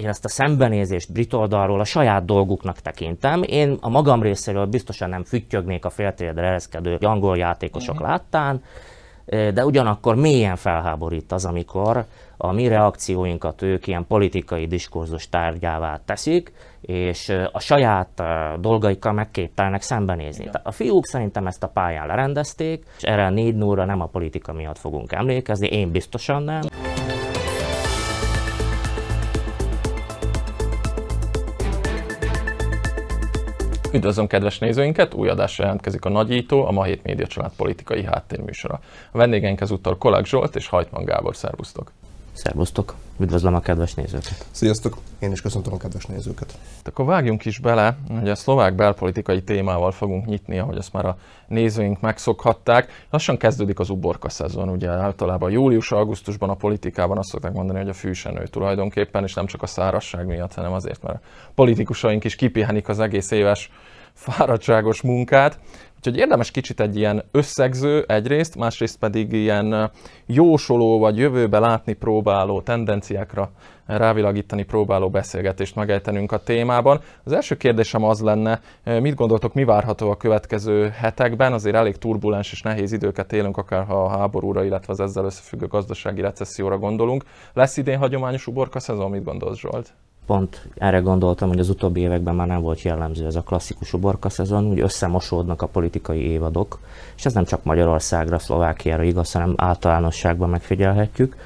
én ezt a szembenézést brit oldalról a saját dolguknak tekintem. Én a magam részéről biztosan nem füttyögnék a féltérdre ereszkedő angol játékosok uh-huh. láttán, de ugyanakkor mélyen felháborít az, amikor a mi reakcióinkat ők ilyen politikai diskurzus tárgyává teszik, és a saját dolgaikkal megképtelnek szembenézni. Igen. A fiúk szerintem ezt a pályán lerendezték, és erre a négy nóra nem a politika miatt fogunk emlékezni, én biztosan nem. Üdvözlöm kedves nézőinket, új adásra jelentkezik a Nagyító, a Ma Hét Média Család politikai háttérműsora. A vendégeink ezúttal Kolák Zsolt és Hajtman Gábor, szervusztok! Szervusztok! Üdvözlöm a kedves nézőket! Sziasztok! Én is köszöntöm a kedves nézőket! Akkor vágjunk is bele, hogy a szlovák belpolitikai témával fogunk nyitni, ahogy ezt már a nézőink megszokhatták. Lassan kezdődik az uborka szezon, ugye általában július-augusztusban a politikában azt szokták mondani, hogy a fűsenő tulajdonképpen, és nem csak a szárasság miatt, hanem azért, mert a politikusaink is kipihenik az egész éves fáradtságos munkát. Úgyhogy érdemes kicsit egy ilyen összegző egyrészt, másrészt pedig ilyen jósoló vagy jövőbe látni próbáló tendenciákra rávilágítani próbáló beszélgetést megejtenünk a témában. Az első kérdésem az lenne, mit gondoltok, mi várható a következő hetekben? Azért elég turbulens és nehéz időket élünk, akár ha a háborúra, illetve az ezzel összefüggő gazdasági recesszióra gondolunk. Lesz idén hagyományos uborka szezon, mit gondolsz Zsolt? Pont erre gondoltam, hogy az utóbbi években már nem volt jellemző ez a klasszikus uborka szezon, úgy összemosódnak a politikai évadok, és ez nem csak Magyarországra, Szlovákiára igaz, hanem általánosságban megfigyelhetjük.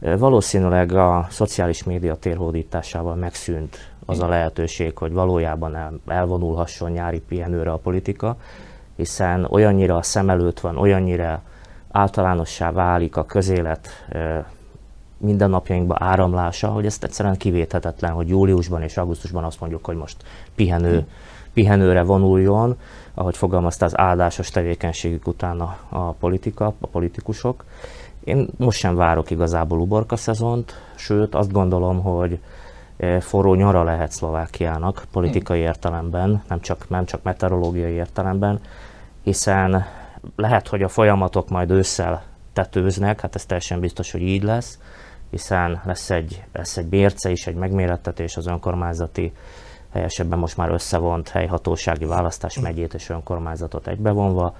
Valószínűleg a szociális média térhódításával megszűnt az a lehetőség, hogy valójában el, elvonulhasson nyári pihenőre a politika, hiszen olyannyira a szem előtt van, olyannyira általánossá válik a közélet mindennapjainkba áramlása, hogy ezt egyszerűen kivéthetetlen, hogy júliusban és augusztusban azt mondjuk, hogy most pihenő, pihenőre vonuljon, ahogy fogalmazta az áldásos tevékenységük után a, a politika, a politikusok. Én most sem várok igazából uborka szezont, sőt azt gondolom, hogy e, forró nyara lehet Szlovákiának politikai értelemben, nem csak, nem csak meteorológiai értelemben, hiszen lehet, hogy a folyamatok majd ősszel tetőznek, hát ez teljesen biztos, hogy így lesz, hiszen lesz egy, lesz egy bérce is, egy megmérettetés az önkormányzati, helyesebben most már összevont helyhatósági választás megyét és önkormányzatot egybevonva,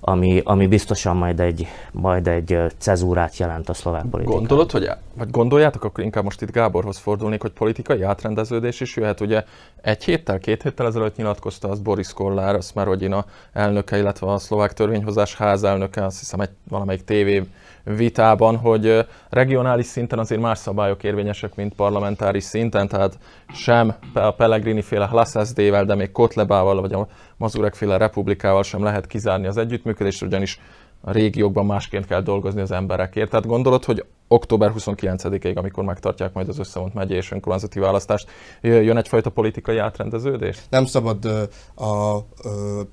ami, ami biztosan majd egy, majd egy cezúrát jelent a szlovák politikában. Gondolod, hogy, vagy gondoljátok, akkor inkább most itt Gáborhoz fordulnék, hogy politikai átrendeződés is jöhet. Ugye egy héttel, két héttel ezelőtt nyilatkozta azt Boris Kollár, azt már, hogy a elnöke, illetve a szlovák törvényhozás házelnöke, azt hiszem egy valamelyik tévé vitában, hogy regionális szinten azért más szabályok érvényesek, mint parlamentáris szinten, tehát sem a Pellegrini féle Hlassz-SD-vel, de még Kotlebával vagy a Mazurek féle Republikával sem lehet kizárni az együttműködést, ugyanis a régiókban másként kell dolgozni az emberekért. Tehát gondolod, hogy október 29-ig, amikor megtartják majd az összevont megye és önkormányzati választást, jön egyfajta politikai átrendeződés? Nem szabad a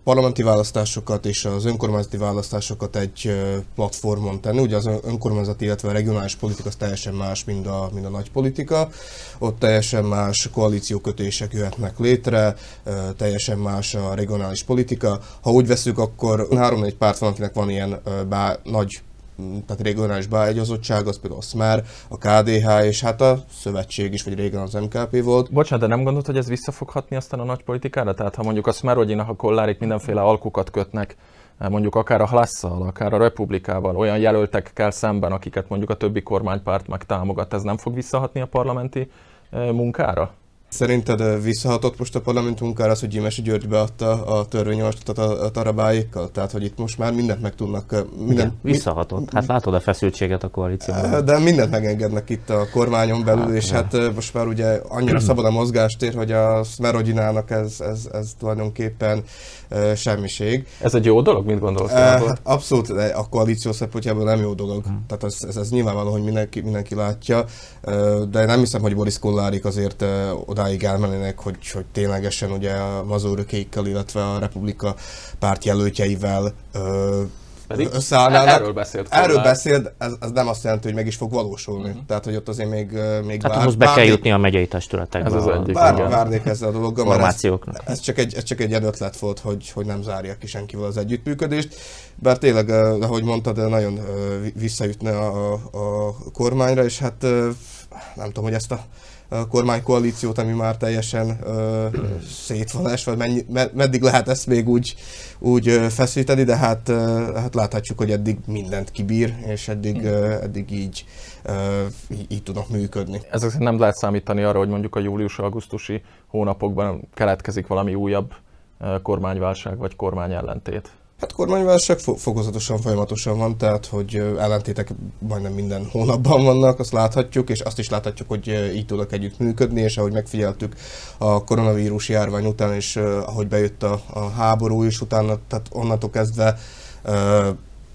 parlamenti választásokat és az önkormányzati választásokat egy platformon tenni. Ugye az önkormányzati, illetve a regionális politika az teljesen más, mint a, mint a nagy politika. Ott teljesen más koalíciókötések jöhetnek létre, teljesen más a regionális politika. Ha úgy veszük, akkor három-négy párt van, akinek van ilyen bá, nagy tehát regionális beágyazottság, az például a SMER, a KDH, és hát a szövetség is, vagy régen az MKP volt. Bocsánat, de nem gondolod, hogy ez visszafoghatni aztán a nagy politikára? Tehát ha mondjuk a SMER, a kollárik mindenféle alkukat kötnek, mondjuk akár a Hlasszal, akár a Republikával, olyan jelöltekkel szemben, akiket mondjuk a többi kormánypárt meg támogat, ez nem fog visszahatni a parlamenti eh, munkára? Szerinted visszahatott most a parlament munkára az, hogy Gyimesi György beadta a törvényjavaslatot a, a tarabáikkal? Tehát, hogy itt most már mindent meg tudnak... Minden, Igen, visszahatott. Hát látod a feszültséget a koalícióban. De mindent megengednek itt a kormányon belül, hát, és hát most már ugye annyira szabad a mozgástér, hogy a Smerodjinának ez, ez, ez tulajdonképpen semmiség. Ez egy jó dolog? Mit gondolsz? Hát abszolút, de a koalíció szempontjából nem jó dolog. Hmm. Tehát ez, ez, ez nyilvánvaló, hogy mindenki, mindenki látja, de nem hiszem, hogy Boris Kollárik azért odáig elmennének, hogy, hogy ténylegesen ugye a mazurökékkel, illetve a Republika párt jelöltjeivel ö, pedig összeállnának. Erről beszélt. Erről beszélt, ez, ez, nem azt jelenti, hogy meg is fog valósulni. Uh-huh. Tehát, hogy ott azért még, még Tehát bár, be kell jutni a megyei testületekbe. Ez az egyik. Bár, várnék ezzel a dologgal, mert ez, ez, csak egy, ez csak egy ötlet volt, hogy, hogy nem zárja ki senkivel az együttműködést. Bár tényleg, ahogy mondtad, nagyon visszajutna a, a, a kormányra, és hát nem tudom, hogy ezt a kormánykoalíciót, ami már teljesen ö, szét van mennyi, meddig lehet ezt még úgy, úgy feszíteni, de hát, hát láthatjuk, hogy eddig mindent kibír, és eddig, eddig így, így, így tudnak működni. Ezek nem lehet számítani arra, hogy mondjuk a július-augusztusi hónapokban keletkezik valami újabb kormányválság vagy kormányellentét. Hát kormányválság fokozatosan, folyamatosan van, tehát hogy ellentétek majdnem minden hónapban vannak, azt láthatjuk, és azt is láthatjuk, hogy így tudnak együtt működni, és ahogy megfigyeltük a koronavírus járvány után, és ahogy bejött a, a háború is utána, tehát onnantól kezdve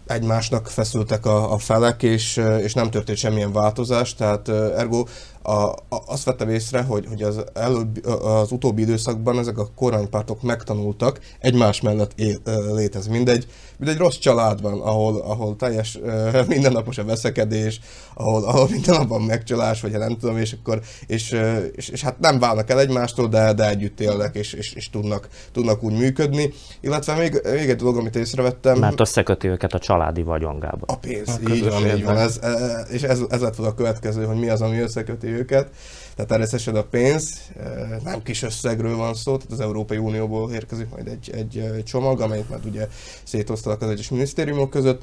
egymásnak feszültek a, a felek, és, és nem történt semmilyen változás, tehát ergo a, a, azt vettem észre, hogy, hogy az, előbb, az utóbbi időszakban ezek a kormánypártok megtanultak egymás mellett é, létezni. Mindegy, mindegy rossz családban, ahol, ahol teljes mindennapos a veszekedés, ahol, ahol minden napban megcsalás, vagy nem tudom, és akkor és, és, és, hát nem válnak el egymástól, de, de együtt élnek, és, és, és tudnak, tudnak úgy működni. Illetve még, még egy dolog, amit észrevettem. Mert összeköti őket a családi vagyongába. A pénz, a így van, így van. Ez, és ez, ez lett a következő, hogy mi az, ami összeköti őket. Tehát természetesen a pénz, nem kis összegről van szó, tehát az Európai Unióból érkezik majd egy, egy csomag, amelyet már ugye szétosztanak az egyes minisztériumok között,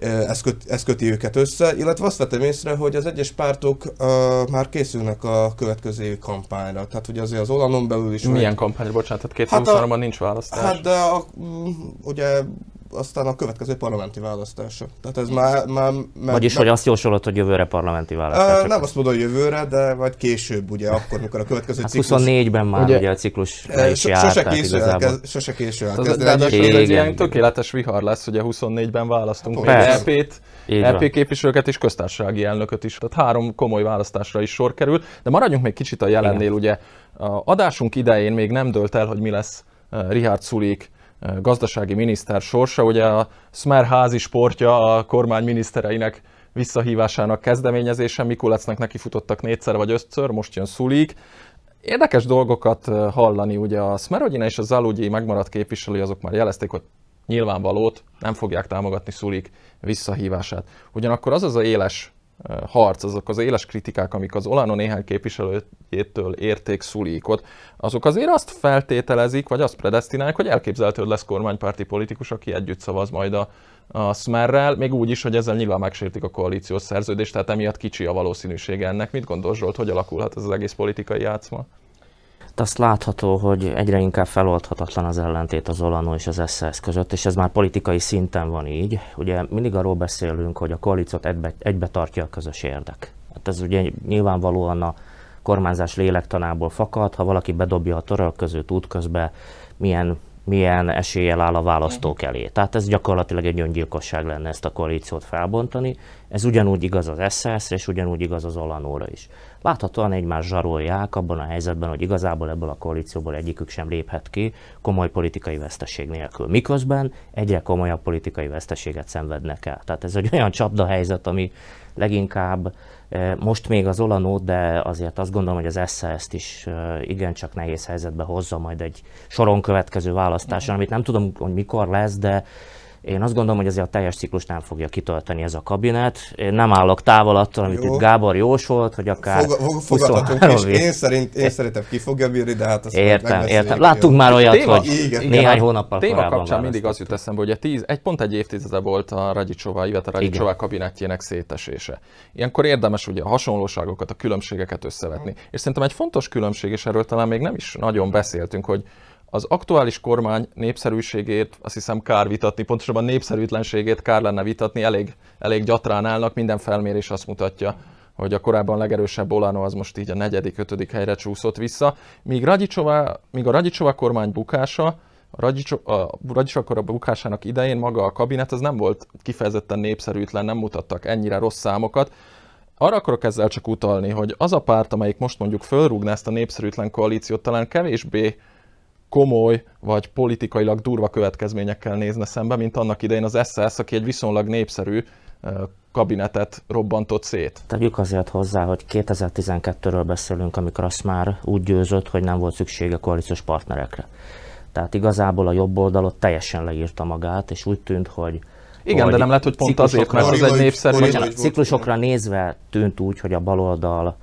ez, köt, ez köti őket össze, illetve azt vettem észre, hogy az egyes pártok uh, már készülnek a következő évi kampányra. Tehát hogy azért az Olanon belül is... Milyen kampányra? Bocsánat, tehát 2023-ban hát nincs választás. Hát de a, ugye aztán a következő parlamenti választása. Tehát ez már... már, már Vagyis, már, hogy azt jósolod, hogy jövőre parlamenti választás. Nem azt mondom, hogy jövőre, de vagy később, ugye, akkor, mikor a következő hát ciklus... 24-ben már ugye, ugye a ciklus e, is járt, sose, késő elkezd, sose késő elkezdeni. De, de, de egy ilyen tökéletes vihar lesz, ugye 24-ben választunk hát, EP-t, EP képviselőket és köztársasági elnököt is. Tehát három komoly választásra is sor kerül. De maradjunk még kicsit a jelennél, Igen. ugye a adásunk idején még nem dölt el, hogy mi lesz Richard Sulik gazdasági miniszter sorsa. Ugye a Smer házi sportja a kormány minisztereinek visszahívásának kezdeményezése, Mikulecnek nekifutottak négyszer vagy ötször, most jön Szulik. Érdekes dolgokat hallani, ugye a Smerodina és a Zalugyi megmaradt képviselői azok már jelezték, hogy nyilvánvalót nem fogják támogatni Szulik visszahívását. Ugyanakkor az az a éles harc, azok az éles kritikák, amik az Olano néhány képviselőjétől érték Szulikot, azok azért azt feltételezik, vagy azt predestinálják, hogy elképzelhető lesz kormánypárti politikus, aki együtt szavaz majd a, a Smerrel, még úgy is, hogy ezzel nyilván megsértik a koalíciós szerződést, tehát emiatt kicsi a valószínűsége ennek. Mit gondol Zsolt, hogy alakulhat ez az egész politikai játszma? Azt látható, hogy egyre inkább feloldhatatlan az ellentét az Olano és az SZSZ között, és ez már politikai szinten van így. Ugye mindig arról beszélünk, hogy a koalíciót egybe, egybe tartja a közös érdek. Hát ez ugye nyilvánvalóan a kormányzás lélektanából fakad, ha valaki bedobja a törölközőt útközbe, milyen milyen eséllyel áll a választók elé. Tehát ez gyakorlatilag egy öngyilkosság lenne ezt a koalíciót felbontani. Ez ugyanúgy igaz az SZSZ-re, és ugyanúgy igaz az Olanóra is. Láthatóan egymás zsarolják abban a helyzetben, hogy igazából ebből a koalícióból egyikük sem léphet ki komoly politikai veszteség nélkül. Miközben egyre komolyabb politikai veszteséget szenvednek el. Tehát ez egy olyan csapda helyzet, ami leginkább eh, most még az Olanót, de azért azt gondolom, hogy az SZSZ-t is eh, igencsak nehéz helyzetbe hozza majd egy soron következő választáson, amit nem tudom, hogy mikor lesz, de én azt gondolom, hogy azért a teljes ciklus nem fogja kitölteni ez a kabinet. Én nem állok távol attól, amit Jó. itt Gábor jósolt, hogy akár Fog, fog, fogadhatunk is. Én, szerint, én szerintem ki fogja bírni, de hát azt Értem, értem. Láttunk már olyat, téma, hogy igen, néhány igen, hónappal téma kapcsán mindig az jut eszembe, hogy a tíz, egy pont egy évtizede volt a Radicsová, Iveta Radicsová kabinetjének szétesése. Ilyenkor érdemes ugye a hasonlóságokat, a különbségeket összevetni. És szerintem egy fontos különbség, és erről talán még nem is nagyon beszéltünk, hogy az aktuális kormány népszerűségét azt hiszem kár vitatni, pontosabban népszerűtlenségét kár lenne vitatni, elég, elég gyatrán állnak, minden felmérés azt mutatja, hogy a korábban legerősebb Olano az most így a negyedik, ötödik helyre csúszott vissza, míg, Radicsova, míg a Radicsova kormány bukása, a Radicsova kormány bukásának idején maga a kabinet az nem volt kifejezetten népszerűtlen, nem mutattak ennyire rossz számokat, arra akarok ezzel csak utalni, hogy az a párt, amelyik most mondjuk fölrúgná ezt a népszerűtlen koalíciót, talán kevésbé komoly vagy politikailag durva következményekkel nézne szembe, mint annak idején az SZSZ, aki egy viszonylag népszerű kabinetet robbantott szét. Tegyük azért hozzá, hogy 2012-ről beszélünk, amikor azt már úgy győzött, hogy nem volt szüksége koalíciós partnerekre. Tehát igazából a jobb oldalot teljesen leírta magát, és úgy tűnt, hogy igen, hogy de nem lehet, hogy pont azért, mert az egy népszerű... Ciklusokra nézve tűnt úgy, hogy a baloldal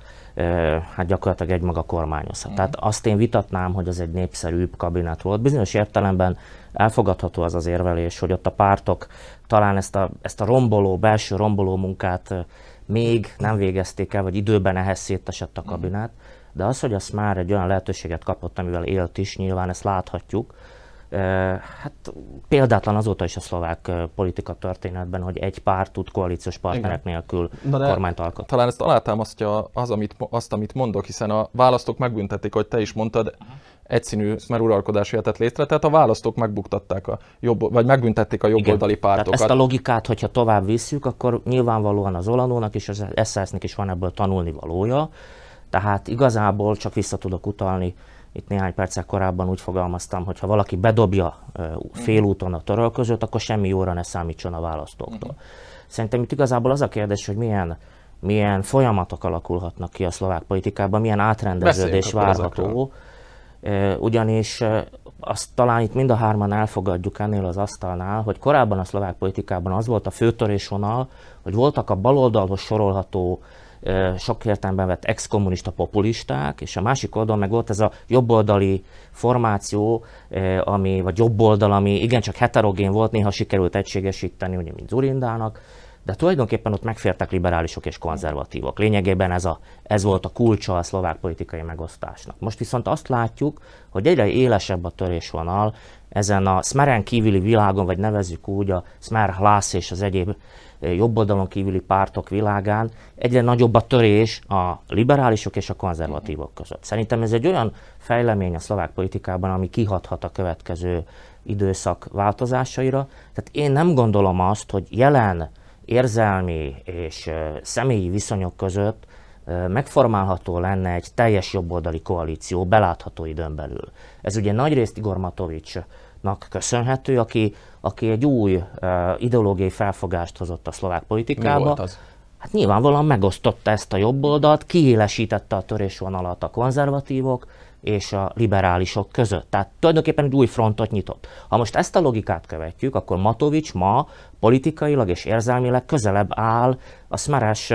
hát gyakorlatilag egy maga kormányozhat. Mm. Tehát azt én vitatnám, hogy az egy népszerűbb kabinet volt. Bizonyos értelemben elfogadható az az érvelés, hogy ott a pártok talán ezt a, ezt a romboló, belső romboló munkát még nem végezték el, vagy időben ehhez szétesett a kabinet, de az, hogy azt már egy olyan lehetőséget kapott, amivel élt is, nyilván ezt láthatjuk, Hát példátlan azóta is a szlovák politika történetben, hogy egy párt tud koalíciós partnerek Igen. nélkül Na de kormányt alkotni. Talán ezt alátámasztja az, amit, azt, amit mondok, hiszen a választók megbüntetik, hogy te is mondtad, egyszínű szmeruralkodás jöhetett létre, tehát a választók megbuktatták a jobb, vagy megbüntették a jobboldali pártokat. Tehát ezt a logikát, hogyha tovább visszük, akkor nyilvánvalóan az Olanónak és az SZSZ-nek is van ebből tanulni valója, tehát igazából csak vissza tudok utalni itt néhány perccel korábban úgy fogalmaztam, hogy ha valaki bedobja félúton a törölközőt, akkor semmi jóra ne számítson a választóktól. Uh-huh. Szerintem itt igazából az a kérdés, hogy milyen, milyen folyamatok alakulhatnak ki a szlovák politikában, milyen átrendeződés várható. Ugyanis azt talán itt mind a hárman elfogadjuk ennél az asztalnál, hogy korábban a szlovák politikában az volt a főtörésvonal, hogy voltak a baloldalhoz sorolható sok értelemben vett ex-kommunista populisták, és a másik oldalon meg volt ez a jobboldali formáció, ami, vagy jobboldal, ami igencsak heterogén volt, néha sikerült egységesíteni, ugye, mint Zurindának, de tulajdonképpen ott megfértek liberálisok és konzervatívok. Lényegében ez, a, ez volt a kulcsa a szlovák politikai megosztásnak. Most viszont azt látjuk, hogy egyre élesebb a törésvonal ezen a Smeren kívüli világon, vagy nevezzük úgy a Smer Hlász és az egyéb jobb oldalon kívüli pártok világán egyre nagyobb a törés a liberálisok és a konzervatívok között. Szerintem ez egy olyan fejlemény a szlovák politikában, ami kihathat a következő időszak változásaira. Tehát én nem gondolom azt, hogy jelen érzelmi és személyi viszonyok között megformálható lenne egy teljes jobboldali koalíció belátható időn belül. Ez ugye nagyrészt Igor Matovicsnak köszönhető, aki aki egy új uh, ideológiai felfogást hozott a szlovák politikába. Mi volt az? Hát nyilvánvalóan megosztotta ezt a jobb oldalt, kiélesítette a törésvonalat a konzervatívok és a liberálisok között. Tehát tulajdonképpen egy új frontot nyitott. Ha most ezt a logikát követjük, akkor Matovics ma politikailag és érzelmileg közelebb áll a szmeres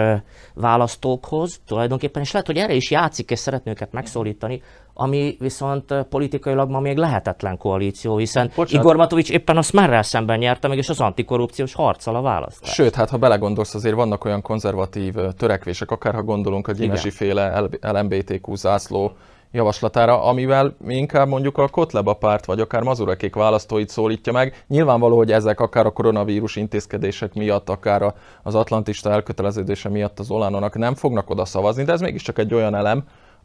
választókhoz tulajdonképpen, és lehet, hogy erre is játszik, és szeretné őket megszólítani, ami viszont politikailag ma még lehetetlen koalíció, hiszen Bocsánat. Igor Matovics éppen a Smerrel szemben nyerte meg, és az antikorrupciós harccal a választást. Sőt, hát ha belegondolsz, azért vannak olyan konzervatív törekvések, akár ha gondolunk a Gyimesi féle LMBTQ zászló javaslatára, amivel mi inkább mondjuk a Kotleba párt, vagy akár Mazurekék választóit szólítja meg. Nyilvánvaló, hogy ezek akár a koronavírus intézkedések miatt, akár az atlantista elköteleződése miatt az Olánonak nem fognak oda szavazni, de ez mégiscsak egy olyan elem,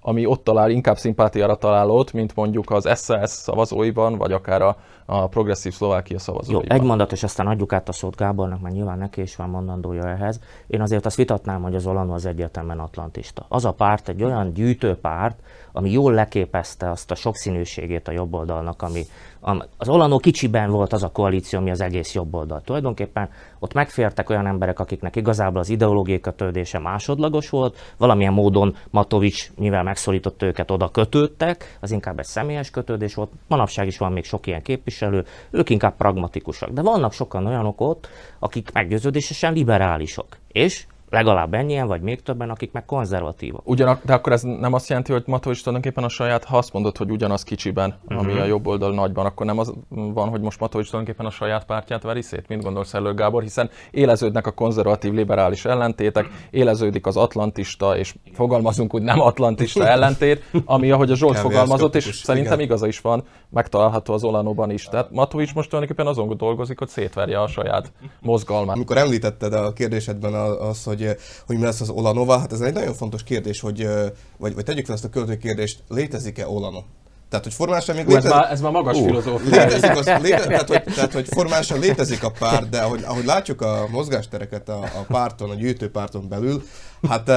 ami ott talál inkább szimpátiára találót, mint mondjuk az SZSZ szavazóiban, vagy akár a, a progresszív Szlovákia szavazóiban. Jó, egy mondat, és aztán adjuk át a szót Gábornak, mert nyilván neki is van mondandója ehhez. Én azért azt vitatnám, hogy az Olano az egyértelműen atlantista. Az a párt egy olyan gyűjtőpárt, ami jól leképezte azt a sokszínűségét a jobboldalnak, ami az Olano kicsiben volt az a koalíció, ami az egész jobboldal. Tulajdonképpen ott megfértek olyan emberek, akiknek igazából az ideológiai kötődése másodlagos volt, valamilyen módon Matovics, mivel megszólított őket, oda kötődtek, az inkább egy személyes kötődés volt. Manapság is van még sok ilyen képviselő, ők inkább pragmatikusak. De vannak sokan olyanok ott, akik meggyőződésesen liberálisok. És legalább ennyien, vagy még többen, akik meg konzervatívak. Ugyanak, de akkor ez nem azt jelenti, hogy Matovics tulajdonképpen a saját, ha azt mondod, hogy ugyanaz kicsiben, uh-huh. ami mhm. a jobb oldal nagyban, akkor nem az van, hogy most Matovics tulajdonképpen a saját pártját veri szét? Mint gondolsz elő, Gábor? Hiszen éleződnek a konzervatív liberális ellentétek, éleződik az atlantista, és fogalmazunk úgy nem atlantista ellentét, ami, ahogy a Zsolt fogalmazott, és szerintem igaza is van, megtalálható az Olanóban is. Tehát Matovics most tulajdonképpen azon dolgozik, hogy szétverje a saját mozgalmát. Amikor említetted a kérdésedben az, hogy hogy, hogy mi lesz az Olanova, hát ez egy nagyon fontos kérdés, hogy, vagy, vagy tegyük fel ezt a költő kérdést, létezik-e Olano? Tehát, hogy formálisan még létezik... Ez már, ez már magas uh, filozófia. Létezik, az, léte, tehát, hogy, tehát, hogy formálisan létezik a párt, de ahogy, ahogy látjuk a mozgástereket a, a párton, a gyűjtőpárton belül, Hát,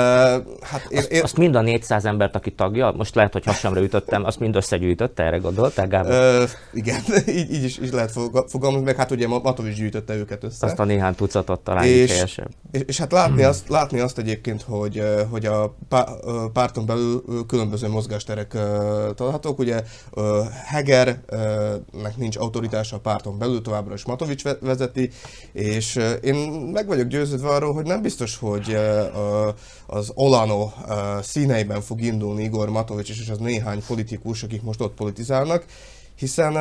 hát én, azt, én... azt mind a 400 embert, aki tagja, most lehet, hogy hasamra ütöttem, azt mind összegyűjtötte, erre gondoltál, Gábor? Ö, igen, így, így, is, így lehet fogalmazni, meg hát ugye Matovics gyűjtötte őket össze. Azt a néhány tucatot talán és, helyesebb. És, és hát látni, hmm. azt, látni azt egyébként, hogy, hogy a párton belül különböző mozgásterek találhatók. Ugye Hegernek nincs autoritása a párton belül, továbbra is Matovics vezeti, és én meg vagyok győződve arról, hogy nem biztos, hogy az Olano színeiben fog indulni Igor Matovics és az néhány politikus, akik most ott politizálnak, hiszen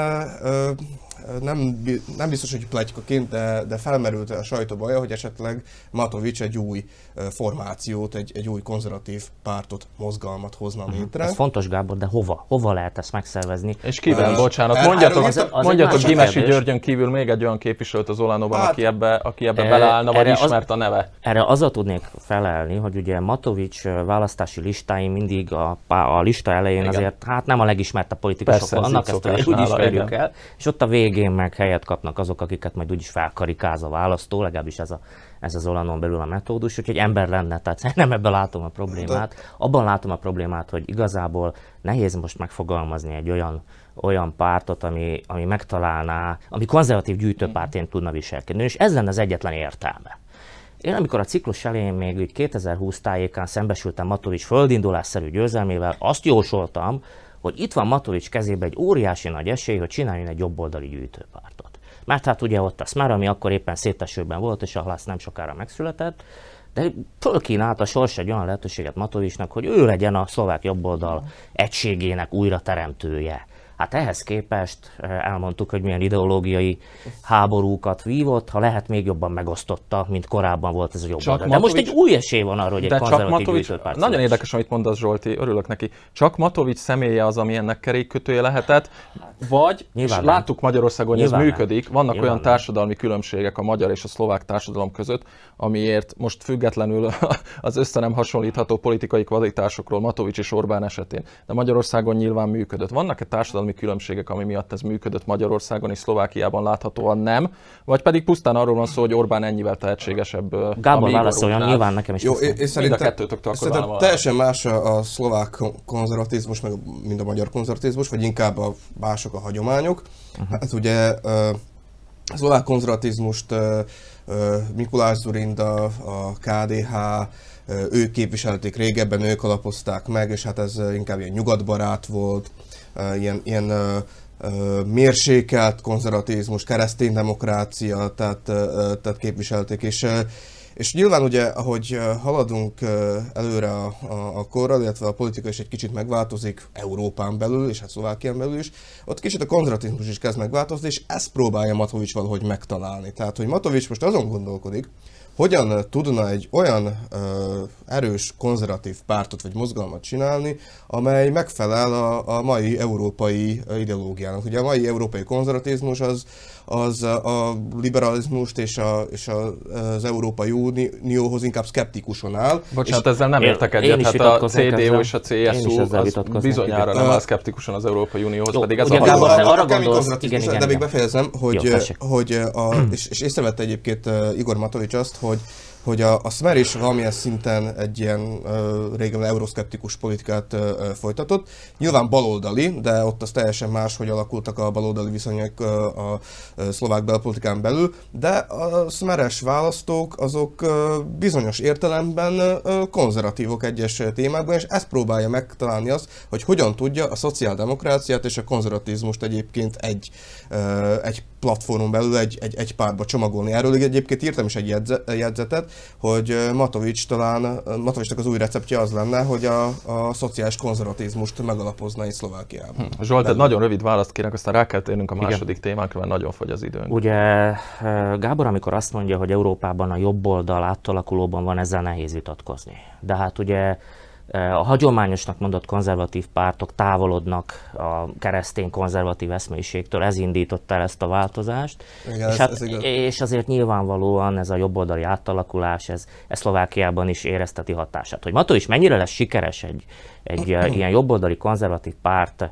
nem, nem biztos, hogy plegykaként, de, de felmerült a sajtóba hogy esetleg Matovics egy új formációt, egy, egy új konzervatív pártot, mozgalmat hozna uh-huh. létre. Ez fontos, Gábor, de hova? Hova lehet ezt megszervezni? És kivel, uh, bocsánat, mondjatok, az, az mondjatok Gimesi Györgyön kívül még egy olyan képviselőt az Olánóban, hát, aki ebbe, aki ebbe e, beleállna, vagy ismert az, a neve? Erre a tudnék felelni, hogy ugye Matovics választási listáim mindig a, a lista elején igen. azért hát nem a legismertebb politikusok vannak, ezt úgy ismerjük el, és ott a végén meg helyet kapnak azok, akiket majd úgyis felkarikáz a választó, legalábbis ez, a, ez az olanon belül a metódus, úgyhogy ember lenne, tehát nem ebben látom a problémát. Abban látom a problémát, hogy igazából nehéz most megfogalmazni egy olyan, olyan pártot, ami, ami megtalálná, ami konzervatív gyűjtőpártén tudna viselkedni, és ez lenne az egyetlen értelme. Én amikor a ciklus elején még 2020 tájékán szembesültem Matovics földindulásszerű győzelmével, azt jósoltam, hogy itt van Matovics kezében egy óriási nagy esély, hogy csináljon egy jobboldali gyűjtőpártot. Mert hát ugye ott a Smar, ami akkor éppen szétesőben volt, és a Halász nem sokára megszületett, de fölkínált a sors egy olyan lehetőséget Matovicsnak, hogy ő legyen a szlovák jobboldal egységének újra teremtője. Hát ehhez képest elmondtuk, hogy milyen ideológiai háborúkat vívott, ha lehet még jobban megosztotta, mint korábban volt ez a jobb oldal. De most egy új esély van arra, hogy egy konzervatív Matovics, Nagyon érdekes, amit mondasz Zsolti, örülök neki. Csak Matovics személye az, ami ennek kerékkötője lehetett, vagy, Nyilván és nem. láttuk Magyarországon, hogy Nyilván ez működik, nem. vannak Nyilván olyan társadalmi nem. különbségek a magyar és a szlovák társadalom között, amiért most függetlenül az össze nem hasonlítható politikai kvalitásokról Matovics és Orbán esetén, de Magyarországon nyilván működött. Vannak-e társadalmi társadalmi különbségek, ami miatt ez működött Magyarországon és Szlovákiában láthatóan nem, vagy pedig pusztán arról van szó, hogy Orbán ennyivel tehetségesebb. Gábor válaszoljon, nyilván nekem is. Jó, én szerintem, szerintem teljesen más a, a szlovák konzervatizmus, meg mint a magyar konzervatizmus, vagy inkább a mások a hagyományok. Uh-huh. Hát ugye a szlovák konzervatizmust Mikulás Zurinda, a KDH, ők képviselték régebben, ők alapozták meg, és hát ez inkább ilyen nyugatbarát volt, ilyen, ilyen mérsékelt konzervatizmus, kereszténydemokrácia, tehát, tehát képviselték, és és nyilván ugye, ahogy haladunk előre a, a, a korral, illetve a politika is egy kicsit megváltozik Európán belül, és hát Szlovákián belül is, ott kicsit a konzervatizmus is kezd megváltozni, és ezt próbálja Matovics valahogy megtalálni. Tehát, hogy Matovics most azon gondolkodik, hogyan tudna egy olyan ö, erős konzervatív pártot vagy mozgalmat csinálni, amely megfelel a, a mai európai ideológiának. Ugye a mai európai konzervatizmus az, az a liberalizmust és, a, és a, az Európai Unióhoz inkább szkeptikusan áll. Bocsánat, és ezzel nem értek egyet, hát a CDU és a CSU az bizonyára nem áll szkeptikusan az Európai Unióhoz, Jó, pedig ez a, Gábor, a, arra gondolsz, igen, igen, de még befejezem, hogy, Jó, hogy a, és, és észrevette egyébként Igor Matovics azt, hogy hogy a, a Smer is valamilyen szinten egy ilyen uh, régen euroszkeptikus politikát uh, folytatott. Nyilván baloldali, de ott az teljesen más, hogy alakultak a baloldali viszonyok uh, a, szlovák belpolitikán belül, de a Smeres választók azok uh, bizonyos értelemben uh, konzervatívok egyes témákban, és ezt próbálja megtalálni azt, hogy hogyan tudja a szociáldemokráciát és a konzervatizmust egyébként egy, uh, egy platformon belül egy, egy, egy párba csomagolni. Erről egyébként írtam is egy jegyzetet, hogy Matovics talán, Matovicsnak az új receptje az lenne, hogy a, a szociális konzervatizmust megalapozna itt Szlovákiában. Hm. Zsolt, egy nagyon rövid választ kérek, aztán rá kell térnünk a második Igen. témánkra, mert nagyon fogy az időnk. Ugye Gábor, amikor azt mondja, hogy Európában a jobb oldal átalakulóban van, ezzel nehéz vitatkozni. De hát ugye a hagyományosnak mondott konzervatív pártok távolodnak a keresztény konzervatív eszmélyiségtől, ez indította el ezt a változást. Igen, és, ez, hát, ez és azért nyilvánvalóan ez a jobboldali átalakulás, ez, ez Szlovákiában is érezteti hatását. Hogy Mató is mennyire lesz sikeres egy, egy ilyen jobboldali konzervatív párt,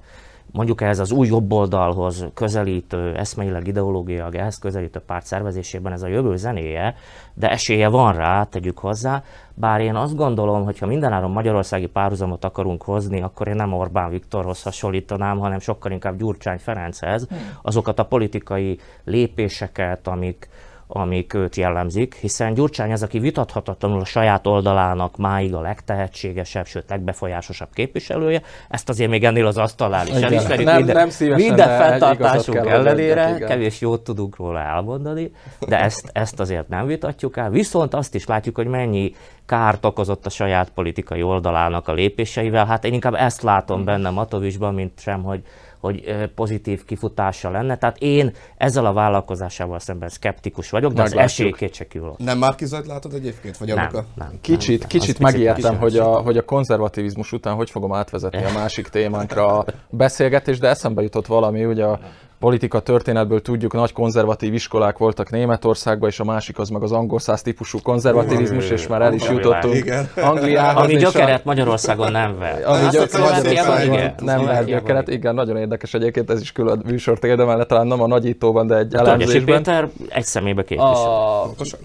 mondjuk ehhez az új jobboldalhoz közelítő, eszmeileg ideológiailag ehhez közelítő párt szervezésében ez a jövő zenéje, de esélye van rá, tegyük hozzá, bár én azt gondolom, hogy ha mindenáron magyarországi párhuzamot akarunk hozni, akkor én nem Orbán Viktorhoz hasonlítanám, hanem sokkal inkább Gyurcsány Ferenchez, hmm. azokat a politikai lépéseket, amik, amik őt jellemzik, hiszen Gyurcsány az, aki vitathatatlanul a saját oldalának máig a legtehetségesebb, sőt legbefolyásosabb képviselője, ezt azért még ennél az asztalál is elismerjük nem, minden, nem szívesen, minden fenntartásunk ellenére, adjak, kevés jót tudunk róla elmondani, de ezt, ezt azért nem vitatjuk el. Viszont azt is látjuk, hogy mennyi kárt okozott a saját politikai oldalának a lépéseivel. Hát én inkább ezt látom benne Matovicsban, mint sem, hogy hogy pozitív kifutása lenne. Tehát én ezzel a vállalkozásával szemben szkeptikus vagyok, de Meglátjuk. az esély kétségkívül. Nem Márkizajt látod egyébként? Vagy nem, a... nem, Kicsit, nem, kicsit megijedtem, hogy a, hogy a konzervativizmus után hogy fogom átvezetni a másik témánkra a beszélgetést, de eszembe jutott valami, ugye a politika történetből tudjuk, nagy konzervatív iskolák voltak Németországban, és a másik az meg az angol száz típusú konzervativizmus, és már el is jutottunk Angliához. Ami gyökeret Magyarországon nem ver. Ami Magyarországon nem ver gyökeret, igen, nagyon érdekes egyébként, ez is külön műsort érdemel, talán nem a nagyítóban, de egy elemzésben. Péter egy szemébe két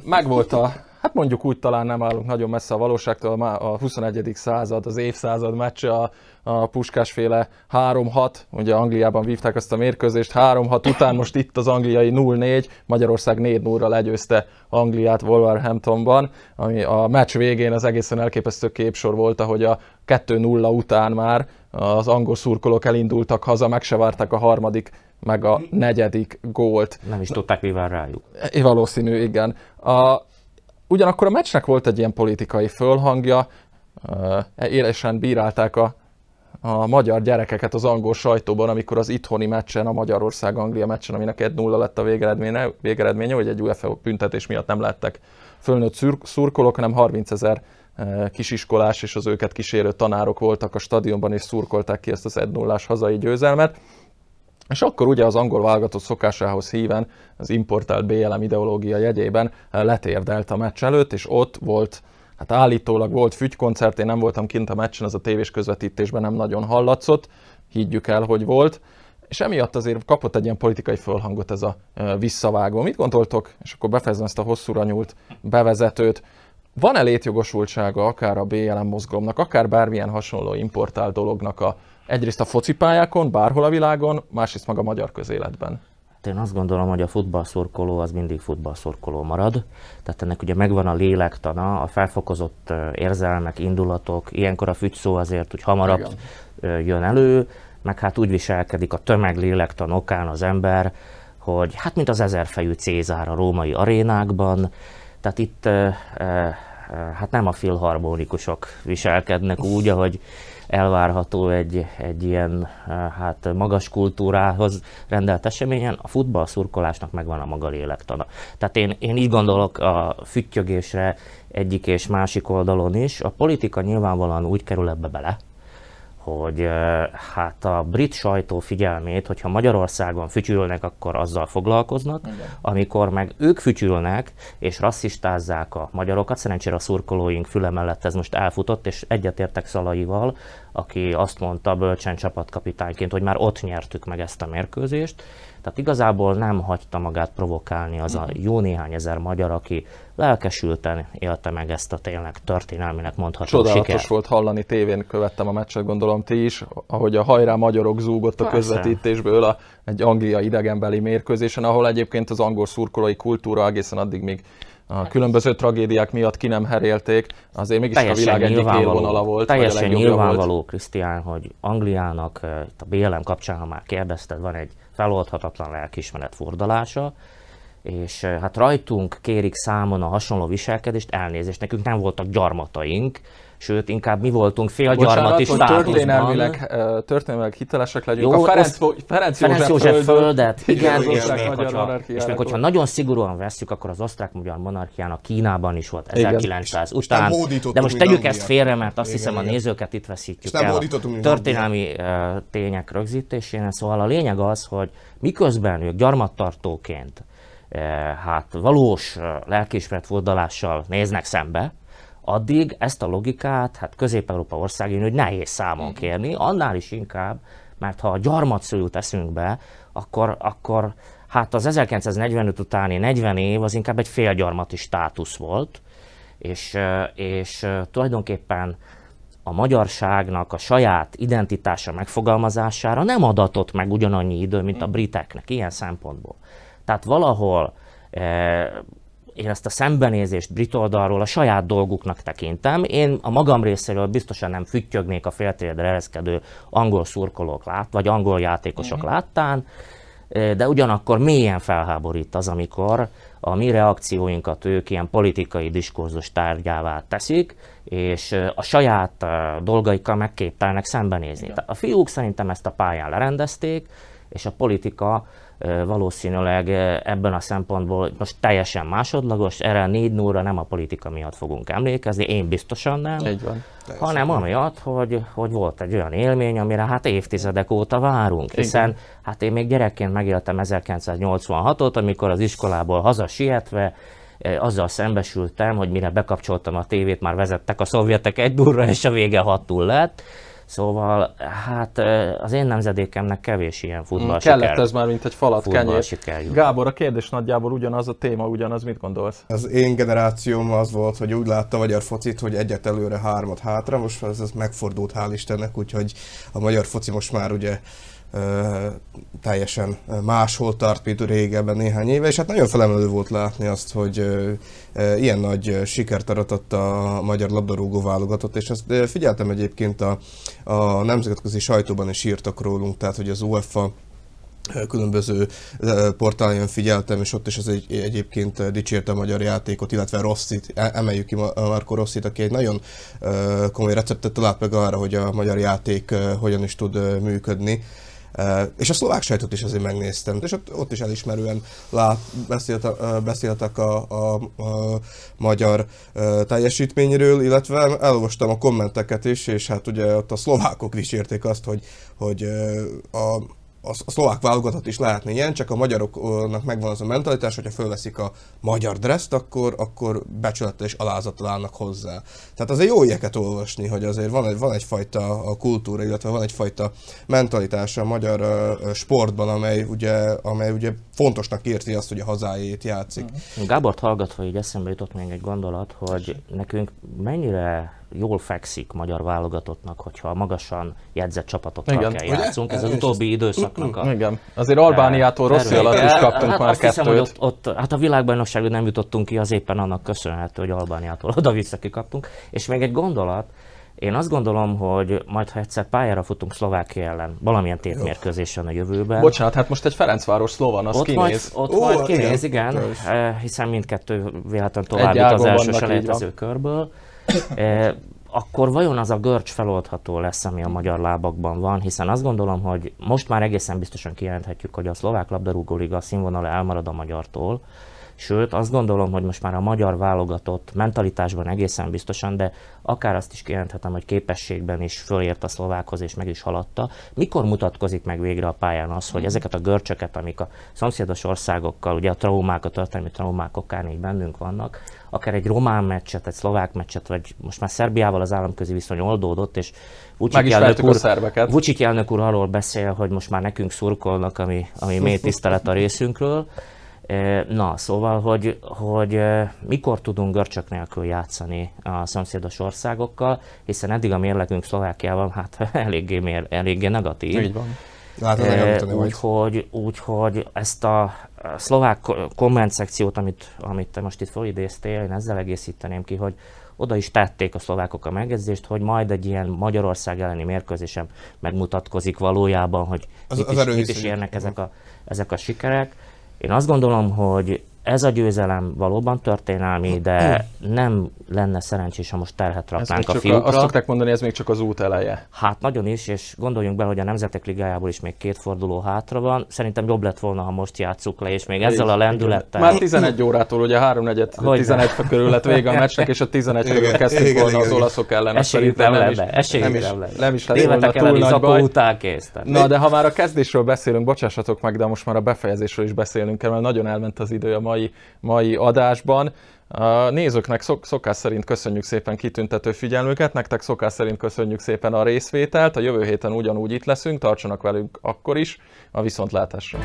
Megvolt a hát mondjuk úgy talán nem állunk nagyon messze a valóságtól, a 21. század, az évszázad meccse, a, a puskásféle 3-6, ugye Angliában vívták azt a mérkőzést, 3-6 után most itt az angliai 0-4, Magyarország 4-0-ra legyőzte Angliát Wolverhamptonban, ami a meccs végén az egészen elképesztő képsor volt, ahogy a 2-0 után már az angol szurkolók elindultak haza, meg se várták a harmadik meg a negyedik gólt. Nem is tudták, mivel rájuk. Valószínű, igen. A, Ugyanakkor a meccsnek volt egy ilyen politikai fölhangja, élesen bírálták a, a magyar gyerekeket az angol sajtóban, amikor az itthoni meccsen, a Magyarország-Anglia meccsen, aminek 1-0 lett a végeredménye, végeredménye, hogy egy UEFA büntetés miatt nem lettek fölnőtt szurkolók, hanem 30 ezer kisiskolás és az őket kísérő tanárok voltak a stadionban, és szurkolták ki ezt az 1 0 hazai győzelmet. És akkor ugye az angol válogatott szokásához híven az importált BLM ideológia jegyében eh, letérdelt a meccs előtt, és ott volt, hát állítólag volt fügykoncert, én nem voltam kint a meccsen, az a tévés közvetítésben nem nagyon hallatszott, higgyük el, hogy volt, és emiatt azért kapott egy ilyen politikai fölhangot ez a visszavágó. Mit gondoltok? És akkor befejezem ezt a hosszúra nyúlt bevezetőt. Van-e létjogosultsága akár a BLM mozgalomnak, akár bármilyen hasonló importált dolognak a Egyrészt a focipályákon, bárhol a világon, másrészt meg a magyar közéletben. Hát én azt gondolom, hogy a futballszorkoló az mindig futballszorkoló marad. Tehát ennek ugye megvan a lélektana, a felfokozott érzelmek, indulatok, ilyenkor a fügyszó azért úgy hamarabb Igen. jön elő, meg hát úgy viselkedik a tömeg lélektan okán az ember, hogy hát mint az ezerfejű Cézár a római arénákban, tehát itt hát nem a filharmonikusok viselkednek úgy, ahogy elvárható egy, egy ilyen hát magas kultúrához rendelt eseményen, a futball szurkolásnak megvan a maga lélektana. Tehát én, én így gondolok a füttyögésre egyik és másik oldalon is. A politika nyilvánvalóan úgy kerül ebbe bele, hogy hát a brit sajtó figyelmét, hogyha Magyarországon fütyülnek, akkor azzal foglalkoznak, Igen. amikor meg ők fütyülnek és rasszistázzák a magyarokat, szerencsére a szurkolóink füle mellett ez most elfutott, és egyetértek Szalaival, aki azt mondta bölcsen csapatkapitányként, hogy már ott nyertük meg ezt a mérkőzést, tehát igazából nem hagyta magát provokálni az a jó néhány ezer magyar, aki lelkesülten élte meg ezt a tényleg történelminek mondható Csodálatos sikert. volt hallani, tévén követtem a meccset, gondolom ti is, ahogy a hajrá magyarok zúgott a Persze. közvetítésből a, egy Anglia idegenbeli mérkőzésen, ahol egyébként az angol szurkolói kultúra egészen addig még a különböző tragédiák miatt ki nem herélték, azért mégis teljesen a világ egyik élvonala volt. Teljesen nyilvánvaló, Krisztián, hogy Angliának, eh, itt a BLM kapcsán, ha már kérdezted, van egy feloldhatatlan lelkismeret fordalása, és hát rajtunk kérik számon a hasonló viselkedést, elnézést, nekünk nem voltak gyarmataink, sőt, inkább mi voltunk félgyarmati státuszban. Történelmileg, történelmileg hitelesek legyünk. Jó, a Ferenc, Ferenc, Ferenc József, József földet, igen, és, még, hogyha, és még hogyha nagyon szigorúan veszük, akkor az osztrák-magyar monarchiának Kínában is volt 1900 igen. után. De most tegyük ezt félre, mert azt igen, hiszem igen. a nézőket itt veszítjük el történelmi tények rögzítésén. Szóval a lényeg az, hogy miközben ők gyarmattartóként hát valós lelkiismeret fordalással néznek szembe, addig ezt a logikát, hát Közép-Európa országén, hogy nehéz számon kérni, annál is inkább, mert ha a gyarmatszó teszünk be, akkor, akkor hát az 1945 utáni 40 év az inkább egy félgyarmati státusz volt, és, és tulajdonképpen a magyarságnak a saját identitása megfogalmazására nem adatott meg ugyanannyi idő, mint a briteknek ilyen szempontból. Tehát valahol én ezt a szembenézést brit oldalról a saját dolguknak tekintem. Én a magam részéről biztosan nem füttyögnék a féltérdre ereszkedő angol szurkolók lát, vagy angol játékosok uh-huh. láttán, de ugyanakkor mélyen felháborít az, amikor a mi reakcióinkat ők ilyen politikai diskurzus tárgyává teszik, és a saját dolgaikkal megképtelnek szembenézni. Igen. A fiúk szerintem ezt a pályán lerendezték, és a politika valószínűleg ebben a szempontból most teljesen másodlagos, erre a 4 0 nem a politika miatt fogunk emlékezni, én biztosan nem, Így van. hanem amiatt, hogy, hogy volt egy olyan élmény, amire hát évtizedek óta várunk, hiszen Igen. hát én még gyerekként megéltem 1986-ot, amikor az iskolából haza sietve azzal szembesültem, hogy mire bekapcsoltam a tévét, már vezettek a szovjetek egy durra, és a vége 6 lett Szóval, hát az én nemzedékemnek kevés ilyen futball mm, Kellett ez már, mint egy falat kenyér. Gábor, a kérdés nagyjából ugyanaz a téma, ugyanaz, mit gondolsz? Az én generációm az volt, hogy úgy látta a magyar focit, hogy egyet előre, hármat hátra, most ez, ez megfordult, hál' Istennek, úgyhogy a magyar foci most már ugye teljesen máshol tart, mint régebben néhány éve, és hát nagyon felemelő volt látni azt, hogy ilyen nagy sikert aratott a magyar labdarúgó válogatott, és ezt figyeltem egyébként a, a nemzetközi sajtóban is írtak rólunk, tehát hogy az UEFA különböző portálon figyeltem, és ott is az egy, egyébként dicsérte a magyar játékot, illetve Rosszit, e, emeljük ki Marco Rosszit, aki egy nagyon komoly receptet talált meg arra, hogy a magyar játék hogyan is tud működni. És a szlovák sajtot is azért megnéztem, és ott, ott is elismerően lát, beszélt, beszéltek a, a, a magyar teljesítményről, illetve elolvastam a kommenteket is, és hát ugye ott a szlovákok dicsérték azt, hogy, hogy a a szlovák válogatott is lehetne ilyen, csak a magyaroknak megvan az a mentalitás, hogyha fölveszik a magyar dreszt, akkor, akkor becsülettel és alázattal állnak hozzá. Tehát azért jó ilyeket olvasni, hogy azért van, egy, van egyfajta a kultúra, illetve van egyfajta mentalitás a magyar sportban, amely ugye, amely ugye fontosnak érti azt, hogy a hazájét játszik. Gábort hallgatva így eszembe jutott még egy gondolat, hogy nekünk mennyire jól fekszik magyar válogatottnak, hogyha magasan jegyzett csapatokkal Igen. kell játszunk. Ez az utóbbi időszaknak a... Igen. Azért Albániától rossz alatt is kaptunk hát már kettőt. Hiszem, hogy ott, ott, hát a világbajnokságon nem jutottunk ki, az éppen annak köszönhető, hogy Albániától oda-vissza kikaptunk. És még egy gondolat, én azt gondolom, hogy majd ha egyszer pályára futunk Szlovákia ellen, valamilyen tétmérkőzésen a jövőben. Bocsánat, hát most egy Ferencváros szlovan, az ott kinéz. Majd, ott Ó, majd kinéz, igen, igen eh, hiszen mindkettő véletlenül tovább jut az első selejtező körből. Akkor vajon az a görcs feloldható lesz, ami a magyar lábakban van, hiszen azt gondolom, hogy most már egészen biztosan kijelenthetjük, hogy a szlovák labdarúgó liga színvonala elmarad a magyartól, Sőt, azt gondolom, hogy most már a magyar válogatott mentalitásban egészen biztosan, de akár azt is kijelenthetem, hogy képességben is fölért a szlovákhoz és meg is haladta. Mikor mutatkozik meg végre a pályán az, hogy ezeket a görcsöket, amik a szomszédos országokkal, ugye a traumák, a történelmi traumák okán így bennünk vannak, akár egy román meccset, egy szlovák meccset, vagy most már Szerbiával az államközi viszony oldódott, és Vucic elnök, úr, Vucic elnök úr arról beszél, hogy most már nekünk szurkolnak, ami, ami mély tisztelet a részünkről. Na, szóval, hogy, hogy mikor tudunk görcsök nélkül játszani a szomszédos országokkal, hiszen eddig a mérlegünk Szlovákiával hát eléggé, mér, eléggé negatív. Így van. Úgyhogy úgy, hogy ezt a szlovák komment szekciót, amit, amit te most itt felidéztél, én ezzel egészíteném ki, hogy oda is tették a szlovákok a megjegyzést, hogy majd egy ilyen Magyarország elleni mérkőzésen megmutatkozik valójában, hogy az, mit, az is, mit is érnek ezek a, ezek a sikerek. Én azt gondolom, hogy ez a győzelem valóban történelmi, de nem lenne szerencsés, ha most terhet raknánk a fiúkra. Azt szokták mondani, ez még csak az út eleje. Hát nagyon is, és gondoljunk bele, hogy a Nemzetek Ligájából is még két forduló hátra van. Szerintem jobb lett volna, ha most játsszuk le, és még ezzel a lendülettel. Már 11 órától, ugye 3 4 11 körül lett vége a meccsnek, és a 11 körül kezdtünk igen, volna igen, az olaszok ellen. Esélyük nem lenne, esélyük nem, nem, nem is lett volna túl nagy baj. után kész. Na, de ha már a kezdésről beszélünk, bocsássatok meg, de most már a befejezésről is beszélünk kell, mert nagyon elment az idő a mai, mai adásban. A nézőknek szok, szokás szerint köszönjük szépen kitüntető figyelmüket, nektek szokás szerint köszönjük szépen a részvételt, a jövő héten ugyanúgy itt leszünk, tartsanak velünk akkor is, a viszontlátásra!